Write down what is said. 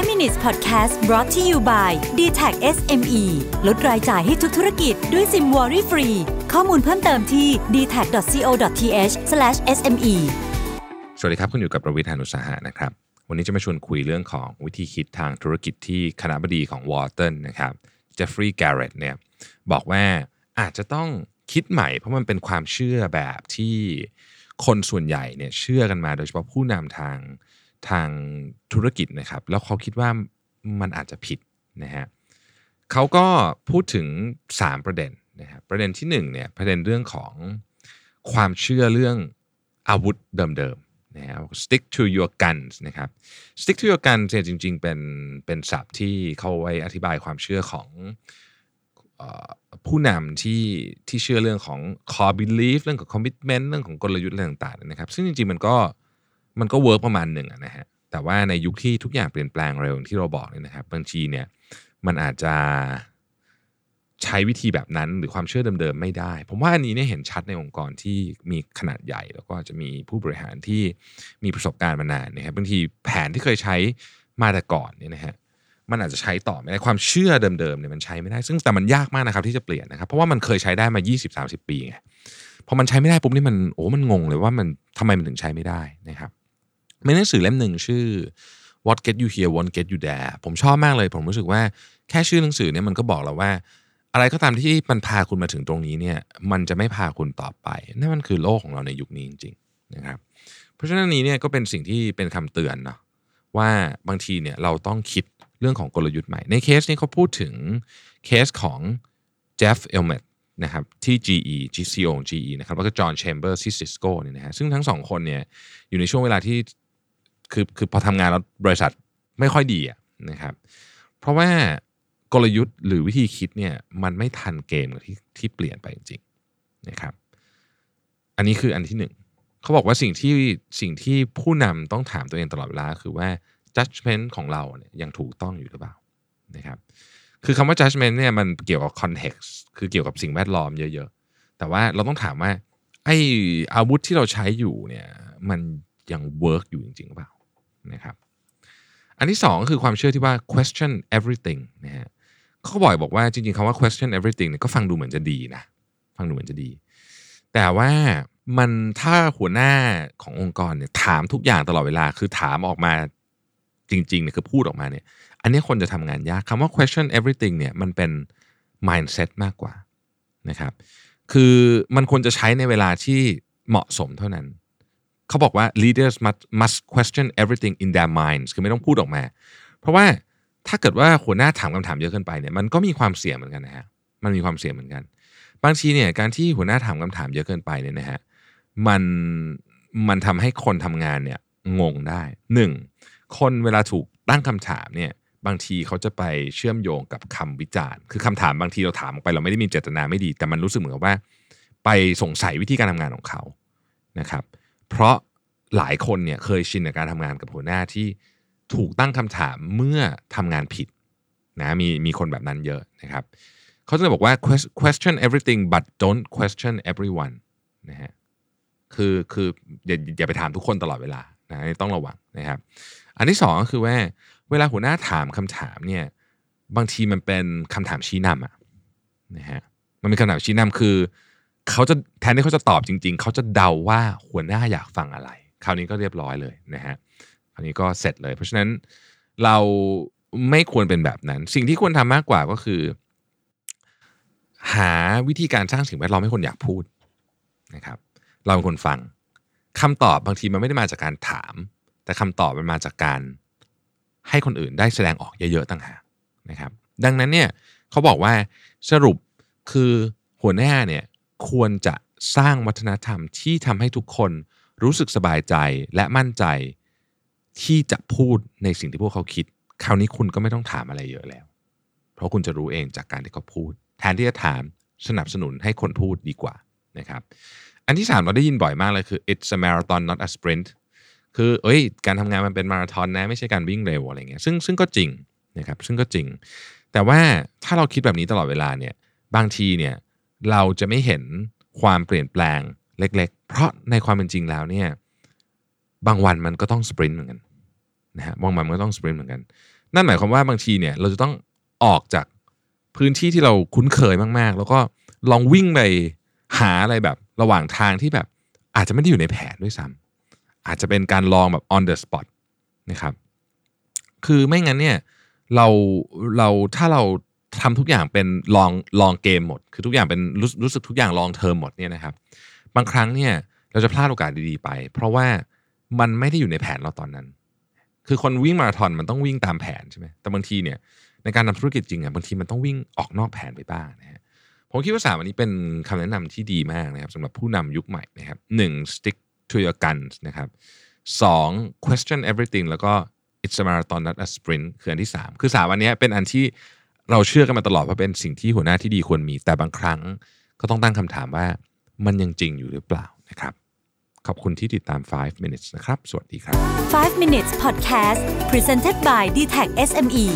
5 minutes podcast brought to you by d t a c SME ลดรายจ่ายให้ทุกธุรกิจด้วยซิม worry free ข้อมูลเพิ่มเติมที่ d t a c c o t h s m e สวัสดีครับ คุณอยู่กับประวิทยานุสาหะนะครับ วันนี้จะมาชวนคุยเรื่องของวิธีคิดทางธุรกิจที่คณบดีของ Wharton นะครับ Geoffrey Garrett เนี่ยบอกว่าอาจจะต้องคิดใหม่เพราะมันเป็นความเชื่อแบบที่คนส่วนใหญ่เนี่ยเชื่อกันมาโดยเฉพาะผู้นำทาง ทางธุรกิจนะครับ แล้วเขาคิดว่ามันอาจจะผิดนะฮะเขาก็พูดถึง 3 ประเด็นนะครับประเด็นที่1เนี่ยประเด็นเรื่องของความเชื่อเรื่องอาวุธเดิมๆนะฮะ stick to your guns นะครับ stick to your guns เนี่ยจริงๆ เป็นเป็นศัพท์ที่เขาไว้อธิบายความเชื่อของออผู้นำที่ที่เชื่อเรื่องของ core belief เรื่องของ commitment เรื่องของกลยุทธ์อะไรต่างๆนะครับ ซึ่งจริงๆ มันก็ มันก็ work ประมาณหนึ่งนะฮะแต่ว่าในยุคที่ทุกอย่างเปลี่ยนแปลงเร็วที่เราบอกเนี่ยนะครับบางทีเนี่ยมันอาจจะใช้วิธีแบบนั้นหรือความเชื่อเดิมๆไม่ได้ ผมว่าอันนี้เนี่ยเห็นชัดในองค์กรที่มีขนาดใหญ่ แล้วก็จะมีผู้บริหารที่มีประสบการณ์มานานนะครับบางทีแผนที่เคยใช้มาแต่ก่อนเนี่ยนะฮะมันอาจจะใช้ต่อไม่ได้ความเชื่อเดิมๆเนี่ยมันใช้ไม่ได้ ซึ่งแต่มันยากมากนะครับที่จะเปลี่ยนนะครับ เพราะว่ามันเคยใช้ได้มา 20-30 ปีไงพอมันใช้ไม่ได้ปุ๊บนี่มันโอ้มันงงเลยว่ามันทำไมมันถึงใช้ไม่ได้นะครับ มีหนังสือเล่มหนึ่งชื่อ What Get You Here Won't Get You There ผมชอบมากเลย ผมรู้สึกว่าแค่ชื่อหนังสือเนี่ยมันก็บอกแล้วว่า อะไรก็ตามที่มันพาคุณมาถึงตรงนี้เนี่ย มันจะไม่พาคุณต่อไปนั่นมันคือโลกของเราในยุคนี้จริงๆนะครับ เพราะฉะนั้นนี้เนี่ยก็เป็นสิ่งที่เป็นคำเตือนเนาะว่าบางทีเนี่ยเราต้องคิดเรื่องของกลยุทธ์ใหม่ ในเคสนี้เขาพูดถึงเคสของ Jeff Immelt นะครับที่ GE CEO GE นะครับแล้วก็ John Chambers ที่ Cisco เนี่ยนะฮะซึ่งทั้งสองคนเนี่ยอยู่ในช่วงเวลาที่ คือคือพอทำงานแล้วบริษัทไม่ค่อยดีอะนะครับ เพราะว่ากลยุทธ์หรือวิธีคิดเนี่ยมันไม่ทันเกมที่ที่เปลี่ยนไปจริงๆนะครับ อันนี้คืออันที่หนึ่งเขาบอกว่าสิ่งที่สิ่งที่ผู้นำต้องถามตัวเองตลอดเวลาคือว่า judgment ของเราเนี่ยยังถูกต้องอยู่หรือเปล่านะครับ คือคำว่า judgment เนี่ยมันเกี่ยวกับ context คือเกี่ยวกับสิ่งแวดล้อมเยอะ ๆ แต่ว่าเราต้องถามว่าไออาวุธที่เราใช้อยู่เนี่ยมันยัง work อยู่จริงๆหรือเปล่า นะครับ อันที่สองคือความเชื่อที่ว่า question everything นะฮะเขาบ่อกบอกว่าจริงๆคำว่า question everything เนี่ยก็ฟังดูเหมือนจะดีนะ ฟังดูเหมือนจะดี แต่ว่ามันถ้าหัวหน้าขององค์กรเนี่ยถามทุกอย่างตลอดเวลา คือถามออกมาจริงๆเนี่ยคือพูดออกมาเนี่ย อันนี้คนจะทำงานยากคำว่า question everything เนี่ยมันเป็น mindset มากกว่านะครับ คือมันควรจะใช้ในเวลาที่เหมาะสมเท่านั้น เขาบอกว่า leaders must must question everything in their minds คือไม่ต้องพูดออกมา เพราะว่าถ้าเกิดว่าหัวหน้าถามคำถามเยอะเกินไปเนี่ยมันก็มีความเสี่ยงเหมือนกันนะฮะมันมีความเสี่ยงเหมือนกัน บางทีเนี่ยการที่หัวหน้าถามคำถามเยอะเกินไปเนี่ยนะฮะมันมันทำให้คนทำงานเนี่ยงงได้หนึ่งคนเวลาถูกตั้งคำถามเนี่ยบางทีเขาจะไปเชื่อมโยงกับคำวิจารณ์ คือคำถามบางทีเราถามออกไปเราไม่ได้มีเจตนาไม่ดี แต่มันรู้สึกเหมือนกับว่า ไปสงสัยวิธีการทำงานของเขานะครับ เพราะหลายคนเนี่ยเคยชินกับการทำงานกับหัวหน้าที่ถูกตั้งคำถามเมื่อทำงานผิดนะมีมีคนแบบนั้นเยอะนะครับเขาจะบอกว่า question everything but don't question everyone นะฮะคือคืออย่าอย่าไปถามทุกคนตลอดเวลานะต้องระวังนะครับ อันที่สองก็คือว่าเวลาหัวหน้าถามคำถามเนี่ยบางทีมันเป็นคำถามชี้นำอะนะฮะมันเป็นคำถามชี้นำคือ เขาจะแทนที่เขาจะตอบจริง ๆ เขาจะเดาว่าหัวหน้าอยากฟังอะไร คราวนี้ก็เรียบร้อยเลยนะฮะคราวนี้ก็เสร็จเลย เพราะฉะนั้นเราไม่ควรเป็นแบบนั้น สิ่งที่ควรทำมากกว่าก็คือ หาวิธีการสร้างสิ่งแวดล้อมให้คนอยากพูดนะครับ เราเป็นคนฟังคำตอบบางทีมันไม่ได้มาจากการถาม แต่คำตอบมันมาจากการให้คนอื่นได้แสดงออกเยอะๆต่างหากนะครับ ดังนั้นเนี่ยเขาบอกว่าสรุปคือหัวหน้าเนี่ย ควรจะสร้างวัฒนธรรมที่ทำให้ทุกคนรู้สึกสบายใจและมั่นใจ ที่จะพูดในสิ่งที่พวกเขาคิด คราวนี้คุณก็ไม่ต้องถามอะไรเยอะแล้ว เพราะคุณจะรู้เองจากการที่เขาพูด แทนที่จะถามสนับสนุนให้คนพูดดีกว่านะครับอันที่สามเราได้ยินบ่อยมากเลยคือ it's a marathon not a sprint คือเอ้ย การทำงานมันเป็นมาราธอนนะ ไม่ใช่การวิ่งเร็วอะไรเงี้ยซึ่งซึ่งก็จริงนะครับซึ่งก็จริง แต่ว่าถ้าเราคิดแบบนี้ตลอดเวลาเนี่ยบางทีเนี่ย เราจะไม่เห็นความเปลี่ยนแปลงเล็ก ๆ เพราะในความเป็นจริงแล้วเนี่ยบางวันมันก็ต้องสปรินต์เหมือนกันนะฮะบางวันมันก็ต้องสปรินต์เหมือนกัน นั่นหมายความว่าบางทีเนี่ยเราจะต้องออกจากพื้นที่ที่เราคุ้นเคยมากๆ แล้วก็ลองวิ่งไปหาอะไรแบบระหว่างทางที่แบบอาจจะไม่ได้อยู่ในแผนด้วยซ้ำอาจจะเป็นการลองแบบ on the spot นะครับ คือไม่งั้นเนี่ยเราเราถ้าเรา ทำทุกอย่างเป็นลองลองเกมหมด คือทุกอย่างเป็นรู้รู้สึกทุกอย่างลองเทอมหมดเนี่ยนะครับ บางครั้งเนี่ยเราจะพลาดโอกาสดีๆไป เพราะว่ามันไม่ได้อยู่ในแผนเราตอนนั้น คือคนวิ่งมาราธอนมันต้องวิ่งตามแผนใช่ไหมแต่บางทีเนี่ยในการทำธุรกิจจริงอะบางทีมันต้องวิ่งออกนอกแผนไปบ้างนะฮะผมคิดว่าสามอันนี้เป็นคำแนะนำที่ดีมากนะครับสำหรับผู้นำยุคใหม่นะครับหนึ่ง stick to your guns นะครับสอง question everything แล้วก็ it's a marathon not a sprint คืออันที่สามคือสามอันนี้เป็นอันที่ เราเชื่อกันมาตลอดว่าเป็นสิ่งที่หัวหน้าที่ดีควรมี แต่บางครั้งก็ต้องตั้งคำถามว่ามันยังจริงอยู่หรือเปล่านะครับ ขอบคุณที่ติดตาม 5 minutes นะครับ สวัสดีครับ 5 minutes podcast presented by d t e c h SME